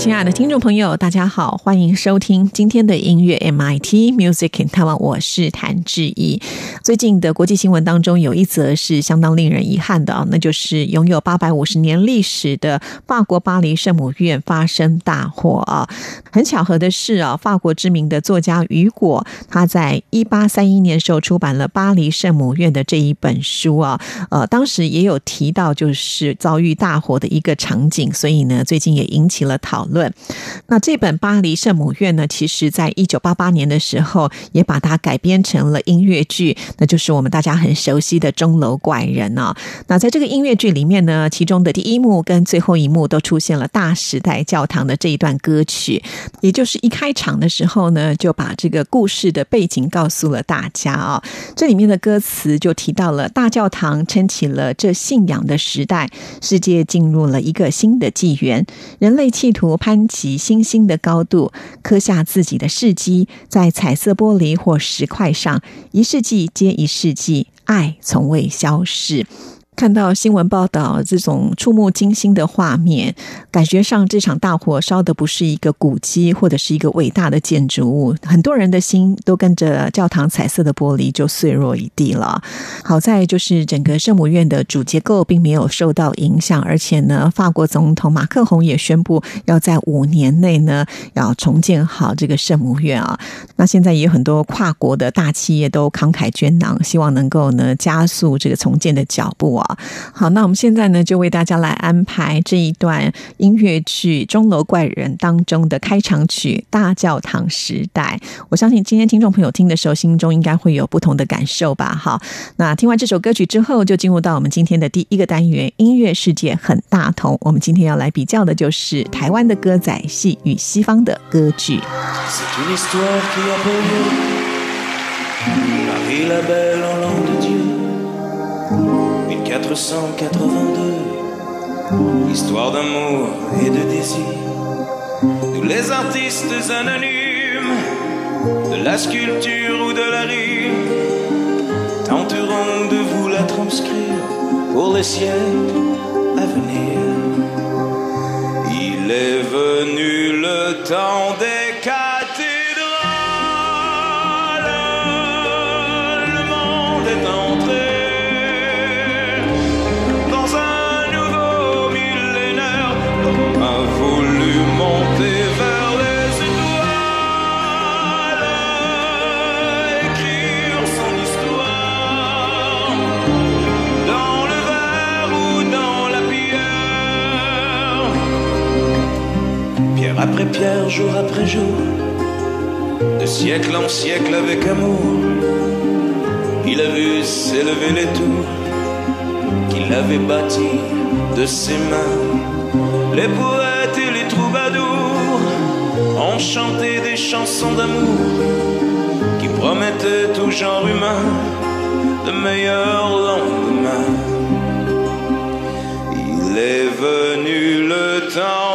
亲爱的听众朋友，大家好，欢迎收听今天的音乐 MIT Music in Taiwan，我是谭志毅。最近的国际新闻当中，有一则是相当令人遗憾的啊，那就是拥有八百五十年历史的法国巴黎圣母院发生大火啊。很巧合的是啊，法国知名的作家雨果，他在一八三一年时候出版了《巴黎圣母院》的这一本书啊，呃，当时也有提到就是遭遇大火的一个场景，所以呢，最近也引起了讨。论那这本《巴黎圣母院》呢，其实在一九八八年的时候也把它改编成了音乐剧，那就是我们大家很熟悉的《钟楼怪人》啊。那在这个音乐剧里面呢，其中的第一幕跟最后一幕都出现了大时代教堂的这一段歌曲，也就是一开场的时候呢，就把这个故事的背景告诉了大家啊。这里面的歌词就提到了大教堂撑起了这信仰的时代，世界进入了一个新的纪元，人类企图。攀起星星的高度，刻下自己的事迹，在彩色玻璃或石块上，一世纪接一世纪，爱从未消逝。看到新闻报道这种触目惊心的画面，感觉上这场大火烧的不是一个古迹或者是一个伟大的建筑物，很多人的心都跟着教堂彩色的玻璃就碎落一地了。好在就是整个圣母院的主结构并没有受到影响，而且呢，法国总统马克宏也宣布要在五年内呢要重建好这个圣母院啊。那现在也有很多跨国的大企业都慷慨捐囊，希望能够呢加速这个重建的脚步啊。好，那我们现在呢，就为大家来安排这一段音乐剧《钟楼怪人》当中的开场曲《大教堂时代》。我相信今天听众朋友听的时候，心中应该会有不同的感受吧。好，那听完这首歌曲之后，就进入到我们今天的第一个单元——音乐世界很大同。我们今天要来比较的就是台湾的歌仔戏与西方的歌剧。482, histoire d'amour et de désir. Nous les artistes anonymes, de la sculpture ou de la rime, tenterons de vous la transcrire pour les siècles à venir. Il est venu le temps après pierre, jour après jour, de siècle en siècle avec amour, il a vu s'élever les tours qu'il avait bâties de ses mains. Les poètes et les troubadours ont chanté des chansons d'amour qui promettaient tout genre humain de meilleurs lendemains. Il est venu le temps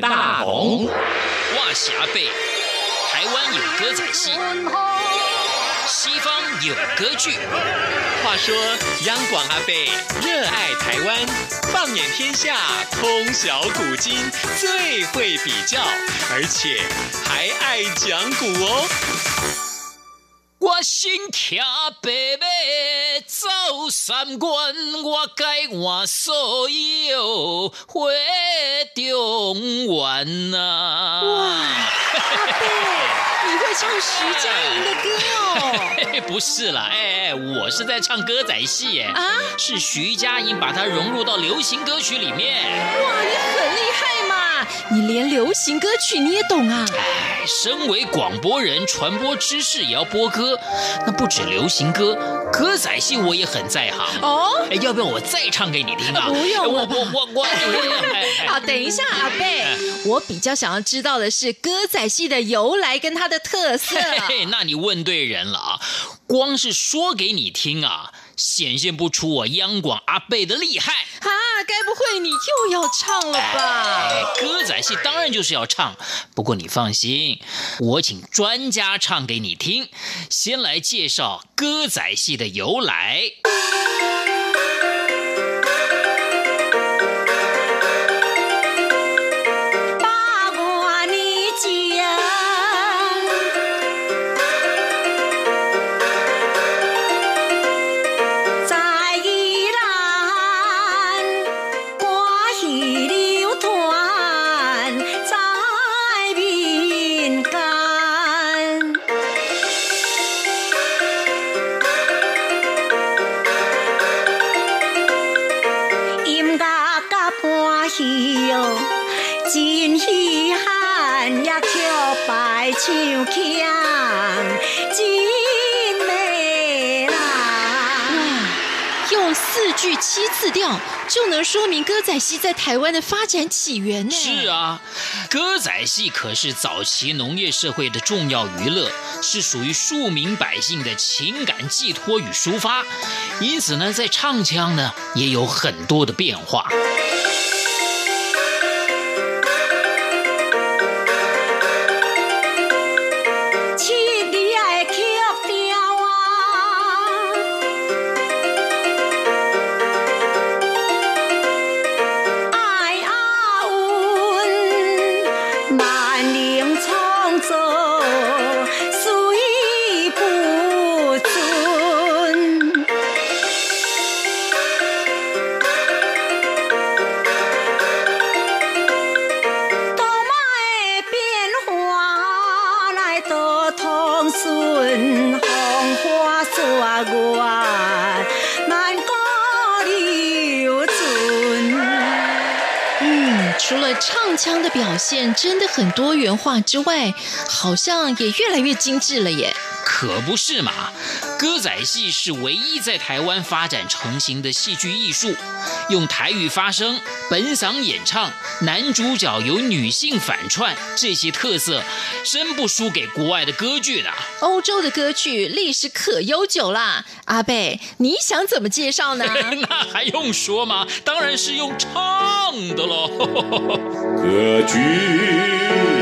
大红。哇霞贝，台湾有歌仔戏，西方有歌剧。话说央广阿贝热爱台湾，放眼天下，通晓古今，最会比较，而且还爱讲古哦。我心骑白马走三关，我改换所有回中原呐。哇，阿贝，你会唱徐佳莹的歌哦？不是啦，哎哎，我是在唱歌仔戏，哎，啊，是徐佳莹把它融入到流行歌曲里面。哇，你很厉害嘛！你连流行歌曲你也懂啊？哎，身为广播人，传播知识也要播歌，那不止流行歌，歌仔戏我也很在行。哦，哎，要不要我再唱给你听啊？不用我了吧我我我，哎哎 好，等一下，阿贝，我比较想要知道的是歌仔戏的由来跟它的特色。嘿嘿，那你问对人了啊！光是说给你听啊，显现不出我央广阿贝的厉害。啊，该不会你又要唱了吧？哎，歌仔戏当然就是要唱，不过你放心，我请专家唱给你听。先来介绍歌仔戏的由来。七次调就能说明歌仔戏在台湾的发展起源呢？是啊，歌仔戏可是早期农业社会的重要娱乐，是属于庶民百姓的情感寄托与抒发，因此呢，在唱腔呢也有很多的变化。很多元化之外，好像也越来越精致了耶。可不是嘛！歌仔戏是唯一在台湾发展成型的戏剧艺术，用台语发声、本嗓演唱，男主角有女性反串，这些特色真不输给国外的歌剧的。欧洲的歌剧历史可悠久啦。阿贝，你想怎么介绍呢？那还用说吗？当然是用唱的喽。歌剧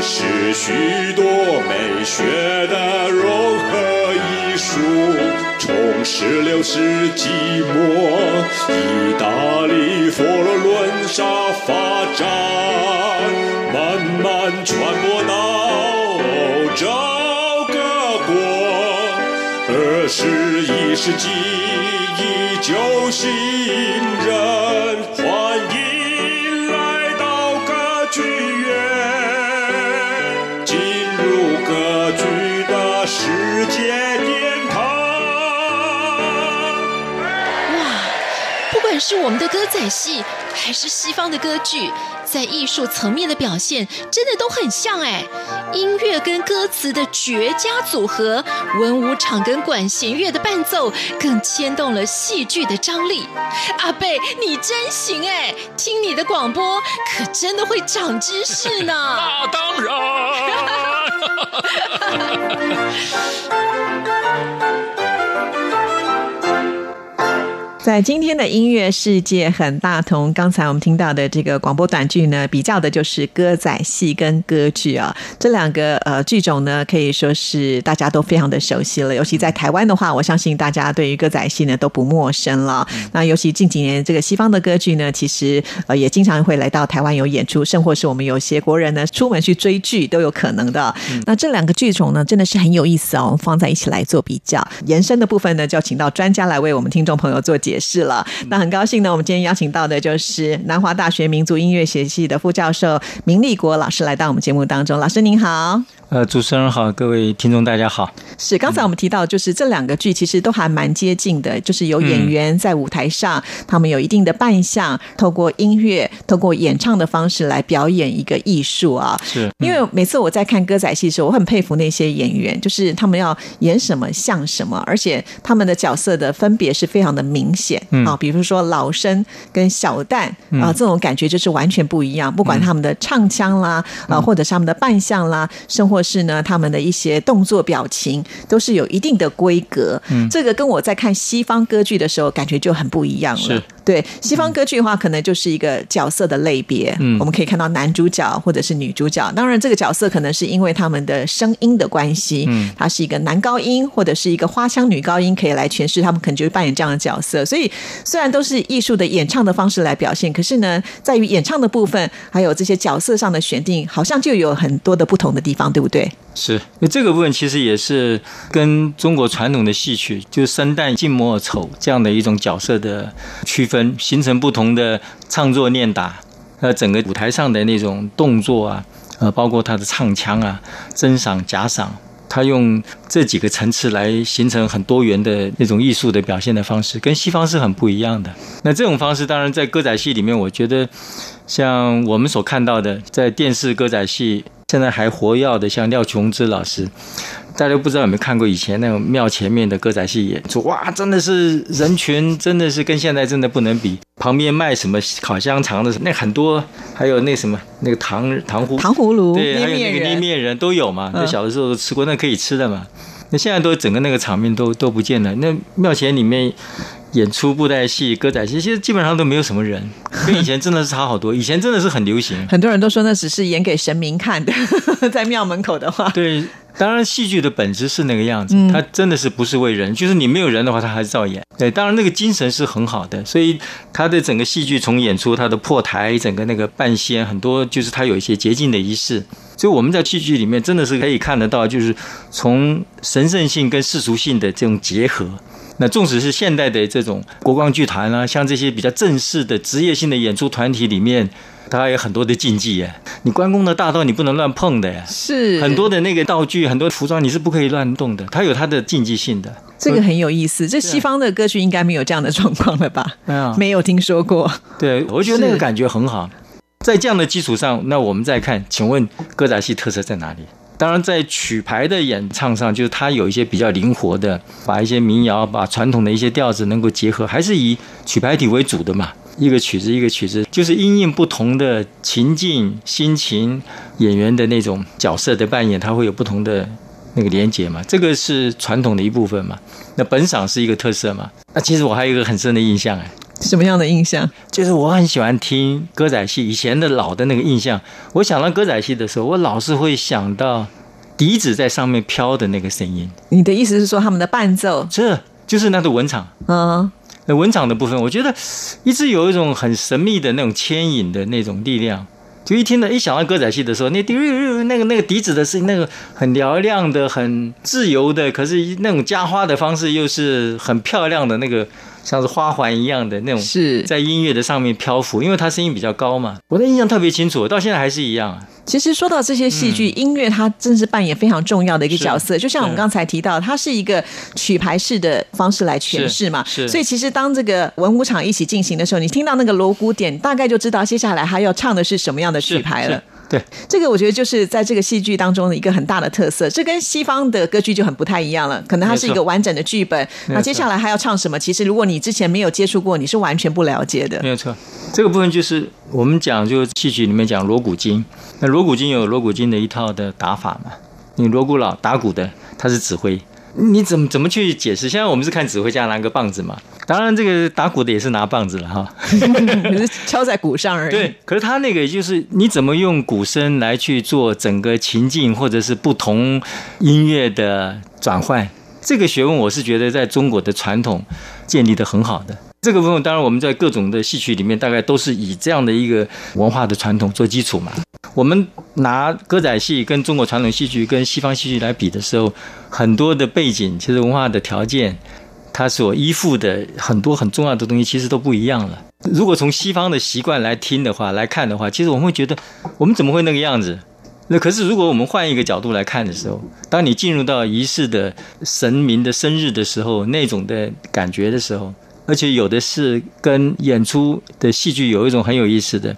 是许多美学的融合艺术，从十六世纪末意大利佛罗伦萨发展，慢慢传播到欧洲各国。二十一世纪依旧信任，是我们的歌仔戏，还是西方的歌剧，在艺术层面的表现，真的都很像哎。音乐跟歌词的绝佳组合，文武场跟管弦乐的伴奏，更牵动了戏剧的张力。阿贝，你真行哎！听你的广播，可真的会长知识呢。那当然。在今天的音乐世界很大同，刚才我们听到的这个广播短剧呢，比较的就是歌仔戏跟歌剧啊，这两个呃剧种呢，可以说是大家都非常的熟悉了。尤其在台湾的话，我相信大家对于歌仔戏呢都不陌生了。那尤其近几年这个西方的歌剧呢，其实呃也经常会来到台湾有演出，甚或是我们有些国人呢出门去追剧都有可能的。那这两个剧种呢，真的是很有意思哦，我们放在一起来做比较。延伸的部分呢，就要请到专家来为我们听众朋友做解释了。那很高兴呢，我们今天邀请到的就是南华大学民族音乐学系的副教授明立国老师来到我们节目当中。老师您好。呃，主持人好，各位听众大家好。是，刚才我们提到，就是这两个剧其实都还蛮接近的，就是有演员在舞台上，他们有一定的扮相，透过音乐、透过演唱的方式来表演一个艺术啊。是，因为每次我在看歌仔戏的时候，我很佩服那些演员，就是他们要演什么像什么，而且他们的角色的分别是非常的明显啊。比如说老生跟小旦啊，这种感觉就是完全不一样，不管他们的唱腔啦，啊，或者是他们的扮相啦，生活。或是呢，他们的一些动作表情都是有一定的规格。嗯，这个跟我在看西方歌剧的时候感觉就很不一样了。是。对西方歌剧的话，可能就是一个角色的类别。嗯，我们可以看到男主角或者是女主角。当然，这个角色可能是因为他们的声音的关系，嗯，他是一个男高音或者是一个花腔女高音，可以来诠释他们可能就会扮演这样的角色。所以，虽然都是艺术的演唱的方式来表现，可是呢，在于演唱的部分，还有这些角色上的选定，好像就有很多的不同的地方，对不对？是，那这个部分其实也是跟中国传统的戏曲，就是生旦净末丑这样的一种角色的区分。形成不同的唱作念打，呃，整个舞台上的那种动作啊，呃，包括他的唱腔啊，真赏假赏，他用这几个层次来形成很多元的那种艺术的表现的方式，跟西方是很不一样的。那这种方式当然在歌仔戏里面，我觉得像我们所看到的，在电视歌仔戏现在还活跃的，像廖琼之老师。大家不知道有没有看过以前那种庙前面的歌仔戏演出？哇，真的是人群，真的是跟现在真的不能比。旁边卖什么烤香肠的，那很多，还有那什么那个糖糖葫糖葫芦，对，还有那个捏面人都有嘛。那小的时候都吃过，那可以吃的嘛。那现在都整个那个场面都都不见了。那庙前里面。演出布袋戏、歌仔戏，其实基本上都没有什么人，跟以前真的是差好多。以前真的是很流行，很多人都说那只是演给神明看的，在庙门口的话。对，当然戏剧的本质是那个样子，它真的是不是为人，就是你没有人的话，它还是照演。对，当然那个精神是很好的，所以它的整个戏剧从演出、它的破台、整个那个半仙，很多就是它有一些洁净的仪式。所以我们在戏剧里面真的是可以看得到，就是从神圣性跟世俗性的这种结合。那纵使是现代的这种国光剧团啊，像这些比较正式的职业性的演出团体里面，它有很多的禁忌耶。你关公的大刀你不能乱碰的呀，是很多的那个道具、很多服装你是不可以乱动的，它有它的禁忌性的。这个很有意思，这西方的歌曲应该没有这样的状况了吧？没有，没有听说过。对，我觉得那个感觉很好。在这样的基础上，那我们再看，请问歌仔戏特色在哪里？当然，在曲牌的演唱上，就是它有一些比较灵活的，把一些民谣、把传统的一些调子能够结合，还是以曲牌体为主的嘛。一个曲子一个曲子，就是因应不同的情境、心情、演员的那种角色的扮演，它会有不同的那个连接嘛。这个是传统的一部分嘛。那本赏是一个特色嘛。那其实我还有一个很深的印象哎，什么样的印象？就是我很喜欢听歌仔戏，以前的老的那个印象。我想到歌仔戏的时候，我老是会想到笛子在上面飘的那个声音。你的意思是说他们的伴奏？这就是那个文场。嗯，那文场的部分，我觉得一直有一种很神秘的那种牵引的那种力量。就一听到一想到歌仔戏的时候，那笛那个那个笛子的声音，那个很嘹亮的、很自由的，可是那种加花的方式又是很漂亮的那个。像是花环一样的那种，是在音乐的上面漂浮，因为它声音比较高嘛。我的印象特别清楚，到现在还是一样。其实说到这些戏剧，音乐它真是扮演非常重要的一个角色。就像我们刚才提到，它是一个曲牌式的方式来诠释嘛。是，所以其实当这个文武场一起进行的时候，你听到那个锣鼓点，大概就知道接下来他要唱的是什么样的曲牌了。对，这个我觉得就是在这个戏剧当中的一个很大的特色，这跟西方的歌剧就很不太一样了。可能它是一个完整的剧本，那接下来还要唱什么？其实如果你之前没有接触过，你是完全不了解的。没有错，这个部分就是我们讲，就戏曲里面讲锣鼓经。那锣鼓经有锣鼓经的一套的打法嘛？你锣鼓佬打鼓的，他是指挥；你怎么怎么去解释？现在我们是看指挥家拿个棒子嘛，当然这个打鼓的也是拿棒子了哈。只是敲在鼓上而已。对，可是他那个就是你怎么用鼓声来去做整个情境，或者是不同音乐的转换，这个学问我是觉得在中国的传统建立的很好的。这个部分当然我们在各种的戏曲里面，大概都是以这样的一个文化的传统做基础嘛。我们拿歌仔戏跟中国传统戏剧跟西方戏剧来比的时候，很多的背景其实文化的条件，它所依附的很多很重要的东西其实都不一样了。如果从西方的习惯来听的话，来看的话，其实我们会觉得我们怎么会那个样子？那可是如果我们换一个角度来看的时候，当你进入到仪式的神明的生日的时候，那种的感觉的时候。而且有的是跟演出的戏剧有一种很有意思的，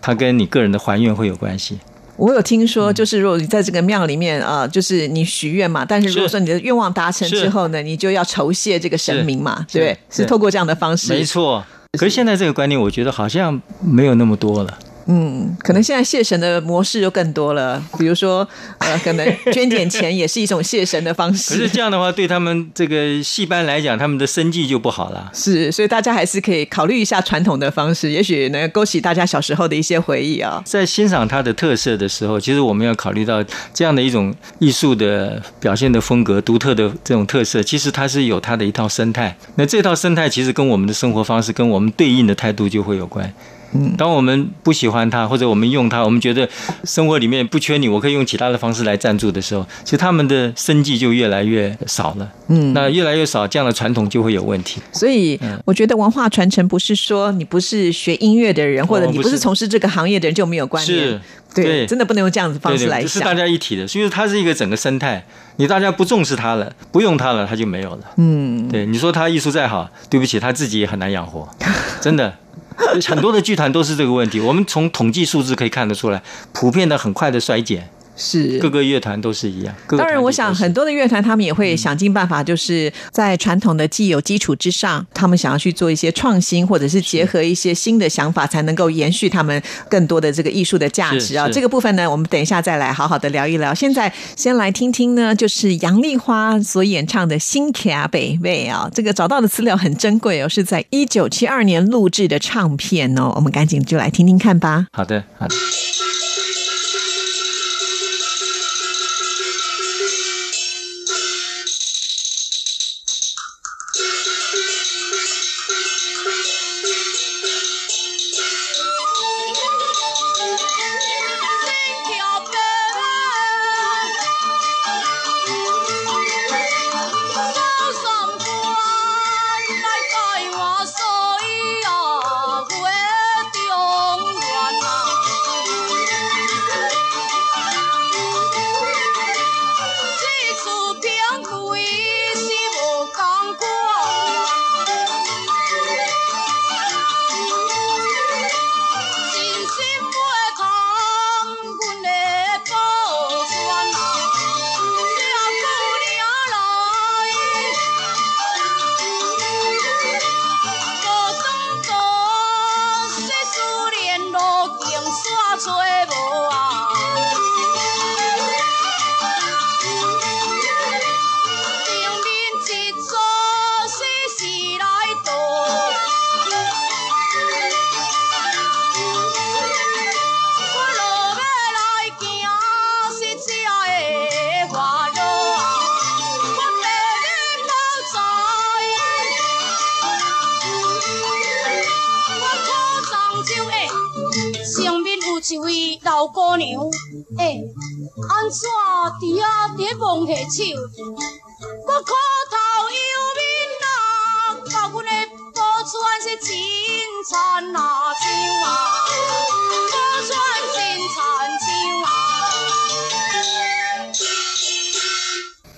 它跟你个人的还愿会有关系。我有听说，就是如果你在这个庙里面啊，就是你许愿嘛，但是如果说你的愿望达成之后呢，你就要酬谢这个神明嘛，对，是透过这样的方式。没错，可是现在这个观念，我觉得好像没有那么多了。嗯，可能现在谢神的模式就更多了，比如说，呃，可能 捐点钱也是一种谢神的方式。可是这样的话，对他们这个戏班来讲，他们的生计就不好了。是，所以大家还是可以考虑一下传统的方式，也许能勾起大家小时候的一些回忆啊。在欣赏它的特色的时候，其实我们要考虑到这样的一种艺术的表现的风格、独特的这种特色，其实它是有它的一套生态。那这套生态其实跟我们的生活方式、跟我们对应的态度就会有关。嗯，当我们不喜欢它，或者我们用它，我们觉得生活里面不缺你，我可以用其他的方式来赞助的时候，其实他们的生计就越来越少了。嗯，那越来越少，这样的传统就会有问题。所以，我觉得文化传承不是说你不是学音乐的人，或者你不是从事这个行业的人就没有关联。对，真的不能用这样子方式来想。是大家一体的，所以它是一个整个生态。你大家不重视它了，不用它了，它就没有了。嗯，对，你说它艺术再好，对不起，他自己也很难养活，真的。很多的剧团都是这个问题，我们从统计数字可以看得出来，普遍的很快的衰减。是各个乐团都是一样。当然，我想很多的乐团他们也会想尽办法，就是在传统的既有基础之上，他们想要去做一些创新，或者是结合一些新的想法，才能够延续他们更多的这个艺术的价值啊。这个部分呢，我们等一下再来好好的聊一聊。现在先来听听呢，就是杨丽花所演唱的《新卡北魏》啊，这个找到的资料很珍贵哦，是在一九七二年录制的唱片哦，我们赶紧就来听听看吧。好的，好的。姑娘，哎、安怎伫啊伫望下手，我苦头又面人，把阮的宝珠安是青山啊青啊。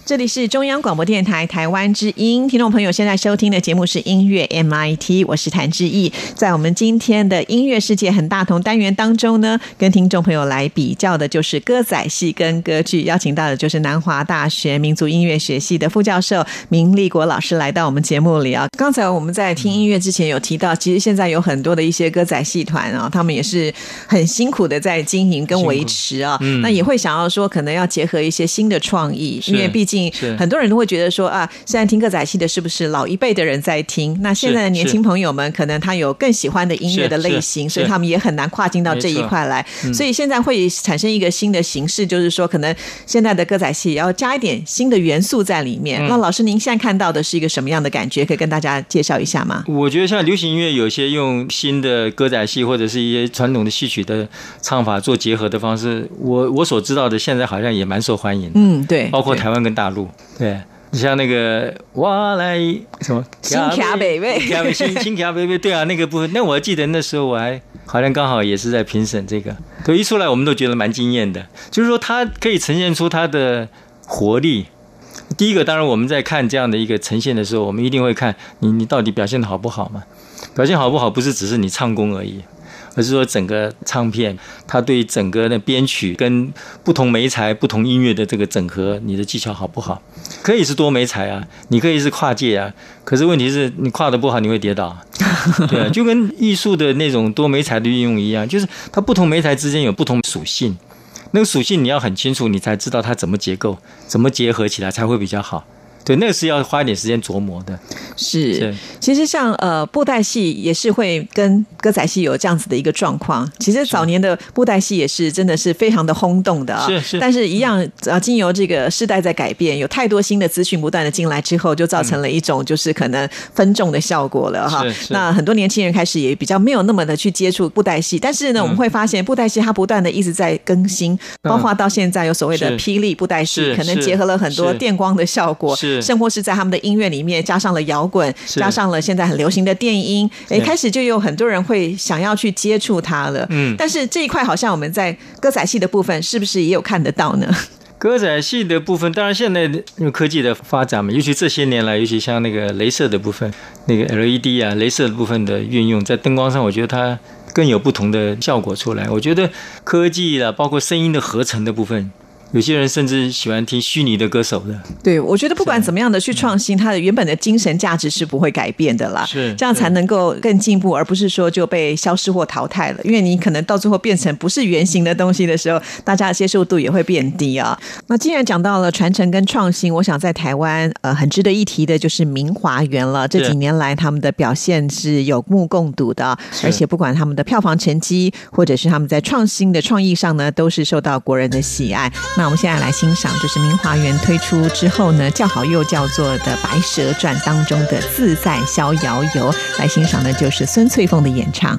这里是中央广播电台台湾之音，听众朋友现在收听的节目是音乐 MIT，我是谭志毅。在我们今天的音乐世界很大同单元当中呢，跟听众朋友来比较的就是歌仔戏跟歌剧，邀请到的就是南华大学民族音乐学系的副教授明立国老师来到我们节目里啊。刚才我们在听音乐之前有提到，其实现在有很多的一些歌仔戏团啊，他们也是很辛苦的在经营跟维持啊，那也会想要说可能要结合一些新的创意，因为毕竟。很多人都会觉得说啊，现在听歌仔戏的是不是老一辈的人在听？那现在的年轻朋友们可能他有更喜欢的音乐的类型，所以他们也很难跨进到这一块来。所以现在会产生一个新的形式，就是说可能现在的歌仔戏也要加一点新的元素在里面。那老师，您现在看到的是一个什么样的感觉？可以跟大家介绍一下吗？我觉得像流行音乐，有些用新的歌仔戏或者是一些传统的戏曲的唱法做结合的方式，我我所知道的，现在好像也蛮受欢迎的。嗯，对包括台湾跟大陆，对。你像那个哇来什么新卡北 北卡北新新卡北北，对啊，那个部分，那我还记得那时候我还好像刚好也是在评审这个，对，一出来我们都觉得蛮惊艳的，就是说它可以呈现出它的活力。第一个，当然我们在看这样的一个呈现的时候，我们一定会看你你到底表现的好不好嘛？表现好不好，不是只是你唱功而已。而是说整个唱片，它对整个的编曲跟不同媒材、不同音乐的这个整合，你的技巧好不好？可以是多媒材啊，你可以是跨界啊，可是问题是你跨的不好，你会跌倒。对，就跟艺术的那种多媒材的运用一样，就是它不同媒材之间有不同属性，那个属性你要很清楚，你才知道它怎么结构、怎么结合起来才会比较好。对，那个是要花一点时间琢磨的。是是，其实像呃布袋戏也是会跟歌仔戏有这样子的一个状况。其实早年的布袋戏也是真的是非常的轰动的啊。是是。但是一样啊，经由这个世代在改变，有太多新的资讯不断的进来之后，就造成了一种就是可能分众的效果了哈那很多年轻人开始也比较没有那么的去接触布袋戏，但是呢，我们会发现布袋戏它不断的一直在更新，包括到现在有所谓的霹雳布袋戏，可能结合了很多是。电光的效果，是甚或是在他们的音乐里面加上了摇滚，加上了现在很流行的电音，诶，是开始就有很多人会想要去接触它了。嗯但是这一块好像我们在歌仔戏的部分，是不是也有看得到呢？歌仔戏的部分，当然现在因为科技的发展嘛，尤其这些年来，尤其像那个镭射的部分，那个 LED 啊，镭射的部分的运用，在灯光上，我觉得它更有不同的效果出来。我觉得科技啊，包括声音的合成的部分，有些人甚至喜欢听虚拟的歌手的，对，我觉得不管怎么样的去创新，它的原本的精神价值是不会改变的啦。是这样才能够更进步，而不是说就被消失或淘汰了。因为你可能到最后变成不是原型的东西的时候，大家的接受度也会变低啊。那既然讲到了传承跟创新，我想在台湾呃很值得一提的就是明华园了。这几年来他们的表现是有目共睹的，而且不管他们的票房成绩，或者是他们在创新的创意上呢，都是受到国人的喜爱。那那我们现在来欣赏，就是明华园推出之后呢，叫好又叫座的《白蛇传》当中的《自在逍遥游》，来欣赏的就是孙翠凤的演唱。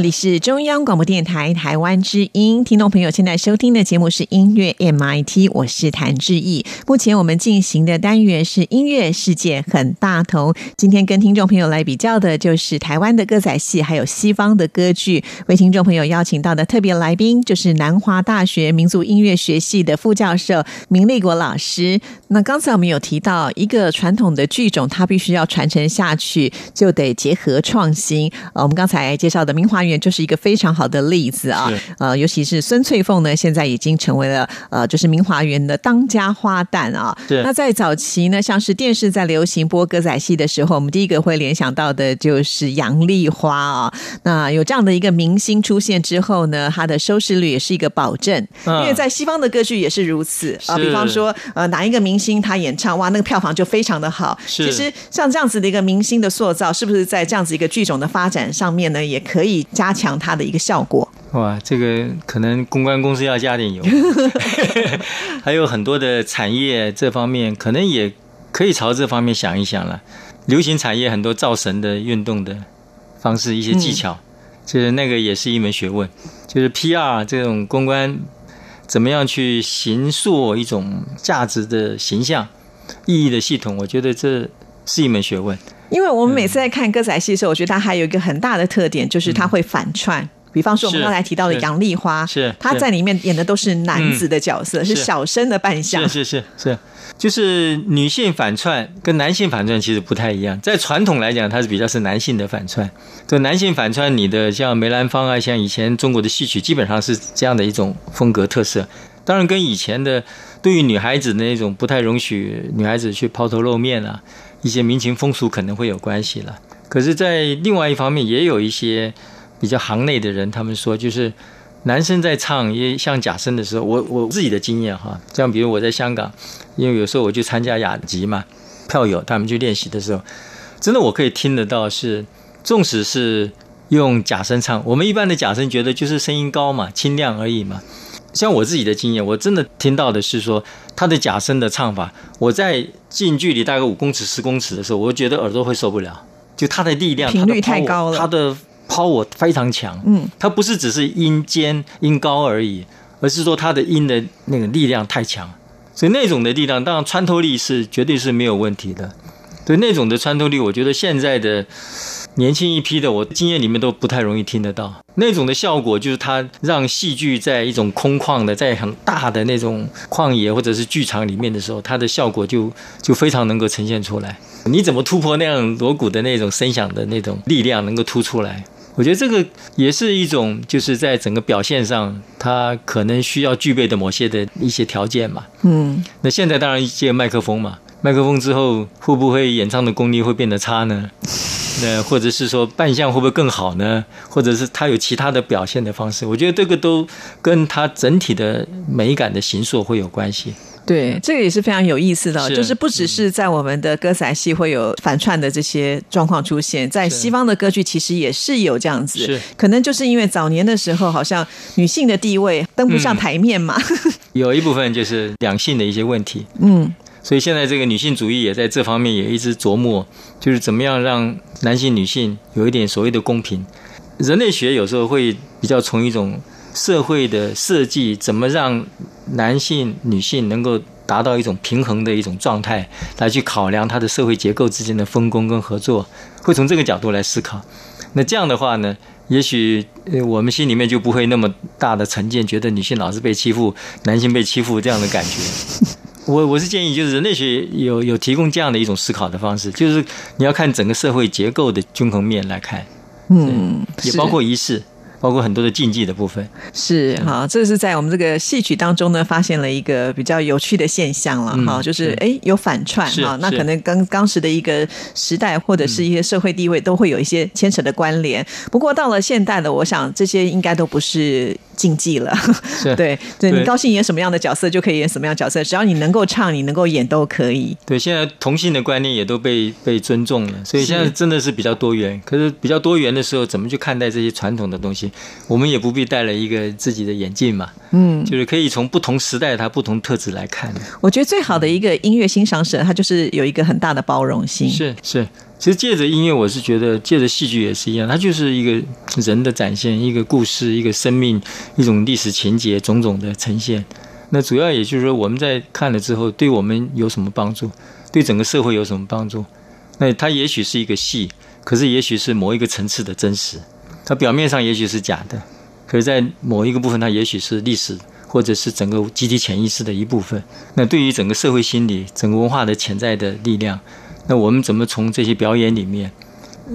这里是中央广播电台台湾之音，听众朋友现在收听的节目是音乐 MIT，我是谭志毅。目前我们进行的单元是音乐世界很大同，今天跟听众朋友来比较的就是台湾的歌仔戏，还有西方的歌剧。为听众朋友邀请到的特别来宾就是南华大学民族音乐学系的副教授明立国老师。那刚才我们有提到，一个传统的剧种，它必须要传承下去，就得结合创新。呃，我们刚才介绍的明华就是一个非常好的例子啊。呃，尤其是孙翠凤呢，现在已经成为了呃，就是明华园的当家花旦啊。是那在早期呢，像是电视在流行播歌仔戏的时候，我们第一个会联想到的就是杨丽花啊。那有这样的一个明星出现之后呢，它的收视率也是一个保证，嗯因为在西方的歌剧也是如此啊。是比方说，呃，哪一个明星他演唱，哇，那个票房就非常的好。是其实像这样子的一个明星的塑造，是不是在这样子一个剧种的发展上面呢，也可以加强它的一个效果？哇，这个可能公关公司要加点油，还有很多的产业这方面，可能也可以朝这方面想一想了。流行产业很多造神的运动的方式，一些技巧，就是那个也是一门学问。就是 PR 这种公关，怎么样去形塑一种价值的形象、意义的系统，我觉得这是一门学问。因为我们每次在看歌仔戏的时候，我觉得它还有一个很大的特点，就是它会反串。比方说，我们刚才提到的杨丽花，是是她在里面演的都是男子的角色，是是小生的扮相是。是是是，就是女性反串跟男性反串其实不太一样。在传统来讲，它是比较是男性的反串。对男性反串，你的像梅兰芳啊，像以前中国的戏曲，基本上是这样的一种风格特色。当然，跟以前的对于女孩子的那种不太容许女孩子去抛头露面啊，一些民情风俗可能会有关系了。可是，在另外一方面，也有一些比较行内的人，他们说就是。男生在唱也像假声的时候，我我自己的经验哈，像比如我在香港，因为有时候我去参加雅集嘛，票友他们去练习的时候，真的我可以听得到是，纵使是用假声唱，我们一般的假声觉得就是声音高嘛，清亮而已嘛。像我自己的经验，我真的听到的是说，他的假声的唱法，我在近距离大概五公尺、十公尺的时候，我觉得耳朵会受不了，就他的力量，频率太高了。他的 power 非常强，嗯，他不是只是音尖、音高而已，而是说他的音的那个力量太强，所以那种的力量，当然穿透力是绝对是没有问题的。对那种的穿透力，我觉得现在的年轻一批的，我经验里面都不太容易听得到。那种的效果就是它让戏剧在一种空旷的、在很大的那种旷野或者是剧场里面的时候，它的效果就就非常能够呈现出来。你怎么突破那样锣鼓的那种声响的那种力量，能够突出来？我觉得这个也是一种，就是在整个表现上，它可能需要具备的某些的一些条件嘛。嗯，那现在当然借麦克风嘛，麦克风之后会不会演唱的功力会变得差呢？那或者是说扮相会不会更好呢？或者是他有其他的表现的方式？我觉得这个都跟他整体的美感的形塑会有关系。对，这个也是非常有意思的就是不只是在我们的歌仔戏会有反串的这些状况出现，在西方的歌剧其实也是有这样子，可能就是因为早年的时候好像女性的地位登不上台面嘛，有一部分就是两性的一些问题，嗯所以现在这个女性主义也在这方面也一直琢磨，就是怎么样让男性、女性有一点所谓的公平。人类学有时候会比较从一种社会的设计，怎么让男性、女性能够达到一种平衡的一种状态，来去考量它的社会结构之间的分工跟合作，会从这个角度来思考。那这样的话呢，也许呃我们心里面就不会那么大的成见，觉得女性老是被欺负，男性被欺负这样的感觉。我我是建议，就是人类学有有提供这样的一种思考的方式，就是你要看整个社会结构的均衡面来看，嗯，也包括仪式，包括很多的禁忌的部分。是哈，这是在我们这个戏曲当中呢，发现了一个比较有趣的现象了嗯哈，就是是哎有反串是哈，那可能跟当时的一个时代或者是一些社会地位都会有一些牵扯的关联。不过到了现代的，我想这些应该都不是禁忌了。是 对，对你高兴演什么样的角色就可以演什么样的角色，只要你能够唱，你能够演都可以。对，现在同性的观念也都被被尊重了，所以现在真的是比较多元。可是比较多元的时候，怎么去看待这些传统的东西？西，我们也不必戴了一个自己的眼镜嘛，嗯，就是可以从不同时代它不同特质来看。我觉得最好的一个音乐欣赏者，他就是有一个很大的包容性。是是，其实借着音乐，我是觉得借着戏剧也是一样，它就是一个人的展现，一个故事，一个生命，一种历史情节，种种的呈现。那主要也就是说，我们在看了之后，对我们有什么帮助？对整个社会有什么帮助？那它也许是一个戏，可是也许是某一个层次的真实。它表面上也许是假的，可是在某一个部分，它也许是历史，或者是整个集体潜意识的一部分。那对于整个社会心理、整个文化的潜在的力量，那我们怎么从这些表演里面，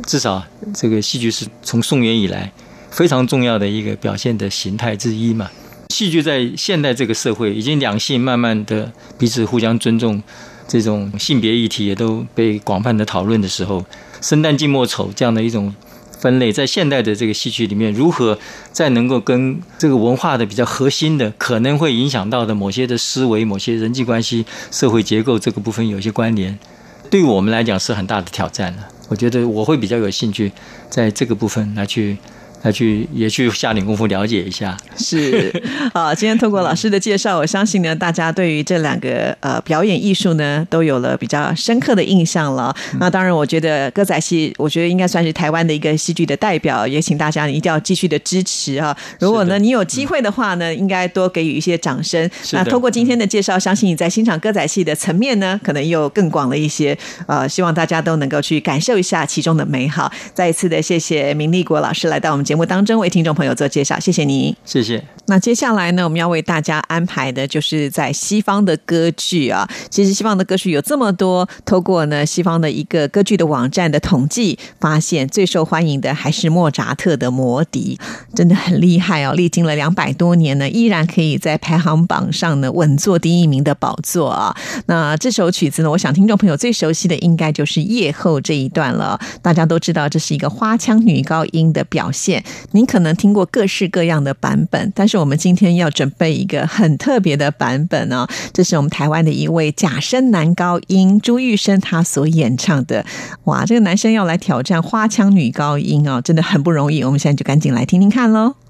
至少这个戏剧是从宋元以来非常重要的一个表现的形态之一嘛？戏剧在现代这个社会，已经两性慢慢的彼此互相尊重，这种性别议题也都被广泛的讨论的时候，生旦净末丑这样的一种分类，在现代的这个戏曲里面，如何再能够跟这个文化的比较核心的，可能会影响到的某些的思维、某些人际关系、社会结构这个部分有一些关联，对我们来讲是很大的挑战了。我觉得我会比较有兴趣在这个部分来去。来去也去下点功夫了解一下，是 好。今天通过老师的介绍，我相信呢，大家对于这两个呃表演艺术呢，都有了比较深刻的印象了。那当然，我觉得歌仔戏，我觉得应该算是台湾的一个戏剧的代表，也请大家一定要继续的支持啊。如果呢你有机会的话呢，应该多给予一些掌声。那通过今天的介绍，相信你在欣赏歌仔戏的层面呢，可能又更广了一些。呃，希望大家都能够去感受一下其中的美好。再一次的谢谢明立国老师来到我们节目当中为听众朋友做介绍，谢谢你，谢谢。那接下来呢，我们要为大家安排的就是在西方的歌剧啊。其实西方的歌剧有这么多，透过呢西方的一个歌剧的网站的统计，发现最受欢迎的还是莫扎特的《魔笛》，真的很厉害哦！历经了两百多年呢，依然可以在排行榜上呢稳坐第一名的宝座啊。那这首曲子呢，我想听众朋友最熟悉的应该就是夜后这一段了。大家都知道这是一个花腔女高音的表现，您可能听过各式各样的版本，但是我们今天要准备一个很特别的版本哦。这是我们台湾的一位假声男高音朱玉生他所演唱的。哇，这个男生要来挑战花腔女高音哦，真的很不容易。我们现在就赶紧来听听看喽。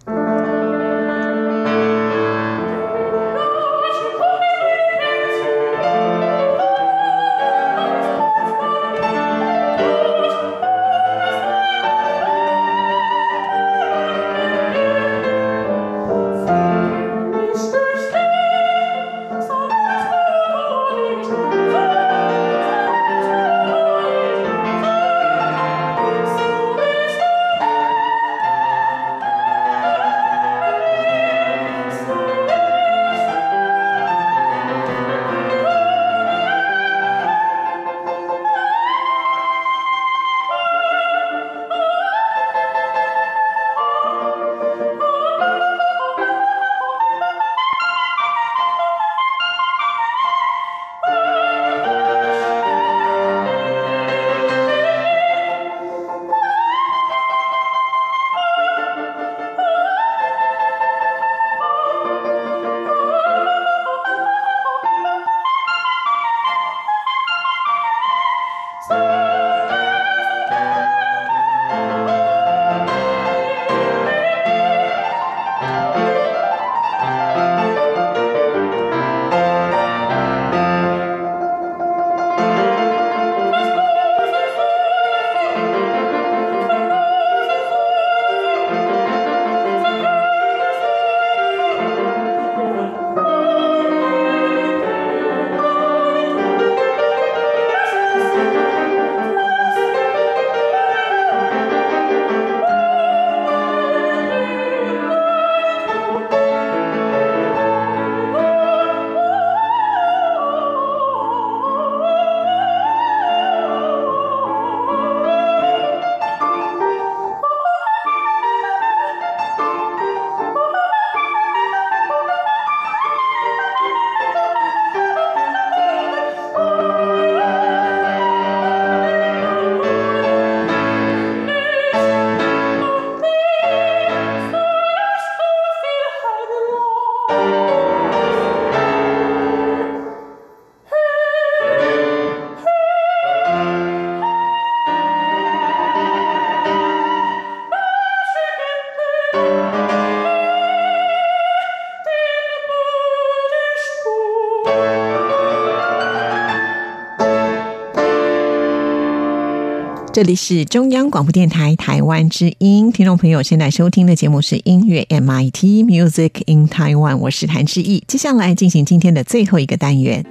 这里是中央广播电台台湾之音，听众朋友现在收听的节目是音乐 MIT Music in Taiwan，我是谭志毅。接下来进行今天的最后一个单元。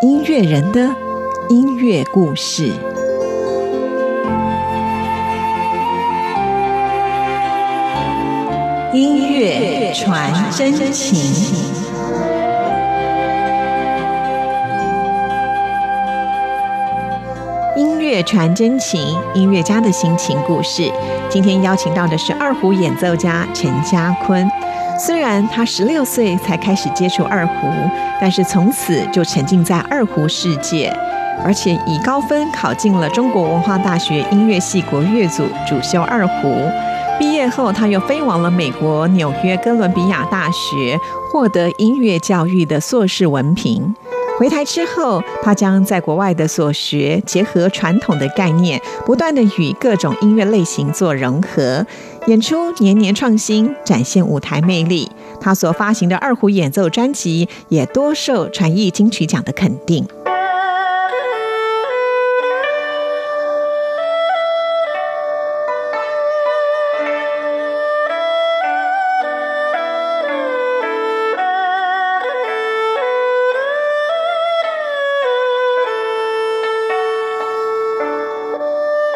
音乐人的音乐故事。音乐传真情。音乐传真情，音乐家的心情故事。今天邀请到的是二胡演奏家陈家坤。虽然他十六岁才开始接触二胡，但是从此就沉浸在二胡世界，而且以高分考进了中国文化大学音乐系国乐组，主修二胡。毕业后，他又飞往了美国纽约哥伦比亚大学，获得音乐教育的硕士文凭。回台之后，他将在国外的所学结合传统的概念，不断的与各种音乐类型做融合，演出年年创新，展现舞台魅力。他所发行的二胡演奏专辑也多受传艺金曲奖的肯定。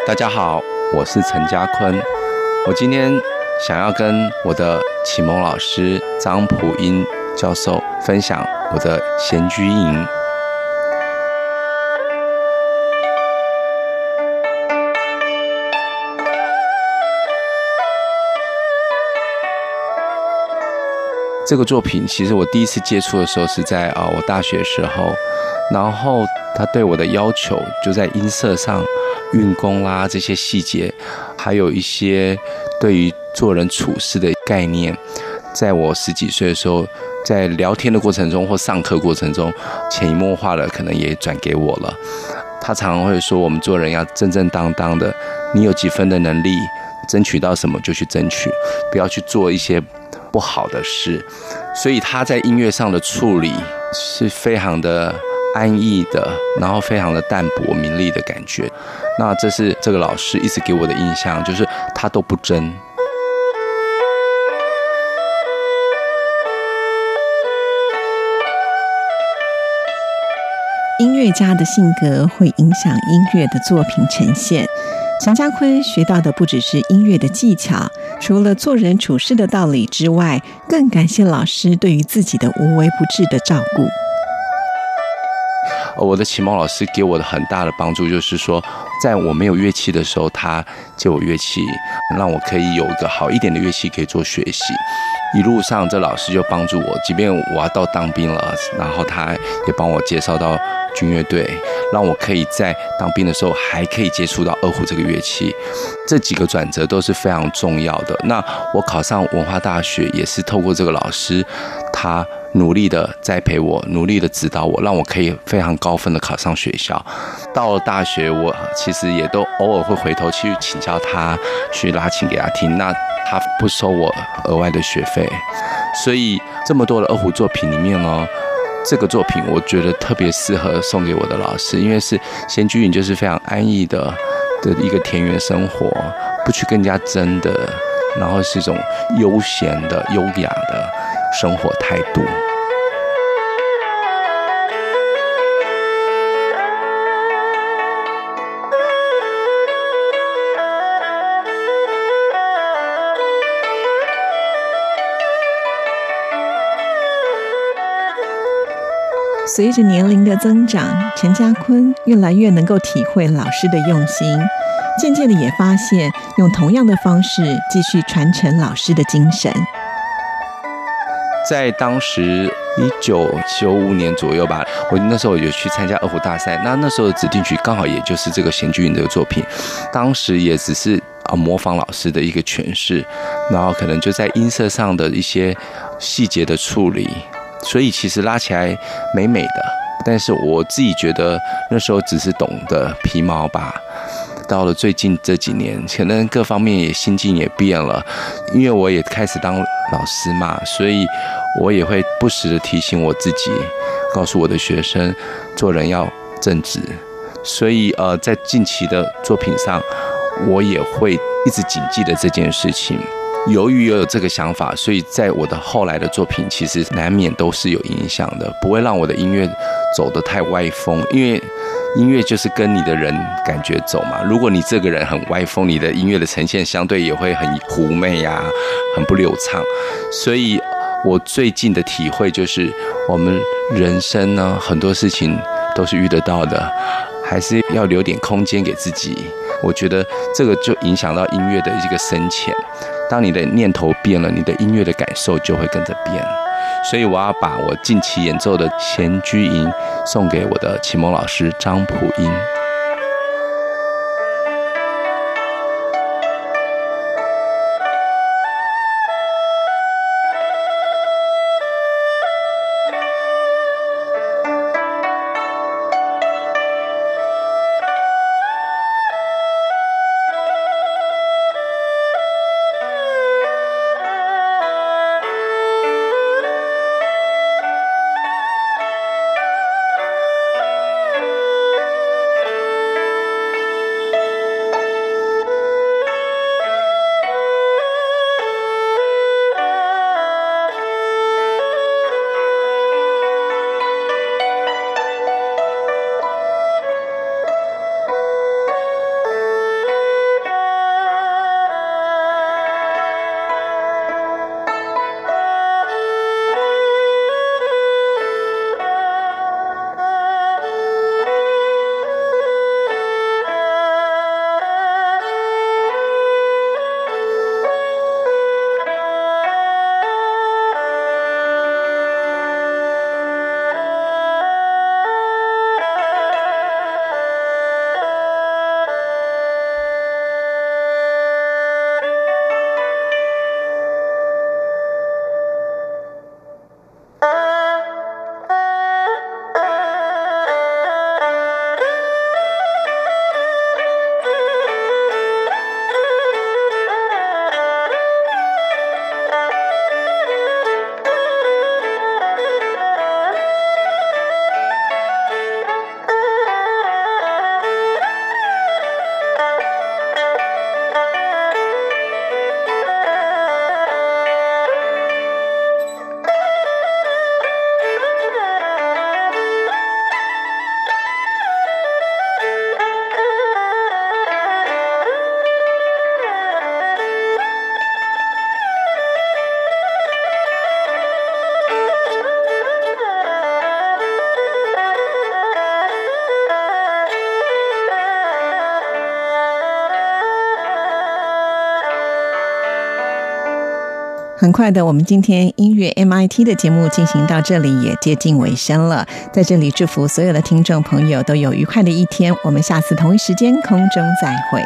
大家好，我是陈家坤。我今天想要跟我的启蒙老师张普英教授分享我的闲居营。这个作品其实我第一次接触的时候是在啊我大学时候，然后他对我的要求就在音色上。运功啦，这些细节，还有一些对于做人处事的概念，在我十几岁的时候，在聊天的过程中或上课过程中，潜移默化的可能也转给我了。他常常会说，我们做人要正正当当的，你有几分的能力，争取到什么就去争取，不要去做一些不好的事。所以他在音乐上的处理是非常的。安逸的，然后非常的淡泊名利的感觉，那这是这个老师一直给我的印象，就是他都不争。音乐家的性格会影响音乐的作品呈现。陈家坤学到的不只是音乐的技巧，除了做人处事的道理之外，更感谢老师对于自己的无微不至的照顾。我的启蒙老师给我的很大的帮助，就是说，在我没有乐器的时候，他借我乐器，让我可以有一个好一点的乐器可以做学习。一路上，这老师就帮助我，即便我要到当兵了，然后他也帮我介绍到军乐队，让我可以在当兵的时候还可以接触到二胡这个乐器。这几个转折都是非常重要的。那我考上文化大学也是透过这个老师，他。努力的栽培我，努力的指导我，让我可以非常高分的考上学校。到了大学，我其实也都偶尔会回头去请教他，去拉琴给他听。那他不收我额外的学费，所以这么多的二胡作品里面呢，这个作品我觉得特别适合送给我的老师，因为是闲居云，就是非常安逸的的一个田园生活，不去跟人家争的，然后是一种悠闲的、优雅的。生活态度。随着年龄的增长，陈家坤越来越能够体会老师的用心，渐渐的也发现用同样的方式继续传承老师的精神。在当时一九九五年左右吧，我那时候有去参加二胡大赛，那那时候的指定曲刚好也就是这个弦居云这个作品，当时也只是啊模仿老师的一个诠释，然后可能就在音色上的一些细节的处理，所以其实拉起来美美的，但是我自己觉得那时候只是懂得皮毛吧。到了最近这几年，可能各方面也心境也变了，因为我也开始当老师嘛，所以我也会不时的提醒我自己，告诉我的学生，做人要正直。所以呃，在近期的作品上，我也会一直谨记的这件事情。由于有这个想法，所以在我的后来的作品，其实难免都是有影响的，不会让我的音乐走得太歪风，因为音乐就是跟你的人感觉走嘛。如果你这个人很歪风，你的音乐的呈现相对也会很狐媚呀、很不流畅。所以我最近的体会就是，我们人生呢，很多事情都是遇得到的，还是要留点空间给自己。我觉得这个就影响到音乐的一个深浅。当你的念头变了，你的音乐的感受就会跟着变。所以我要把我近期演奏的《闲居吟》送给我的启蒙老师张普英。很快的，我们今天音乐 MIT 的节目进行到这里也接近尾声了。在这里祝福所有的听众朋友都有愉快的一天。我们下次同一时间空中再会。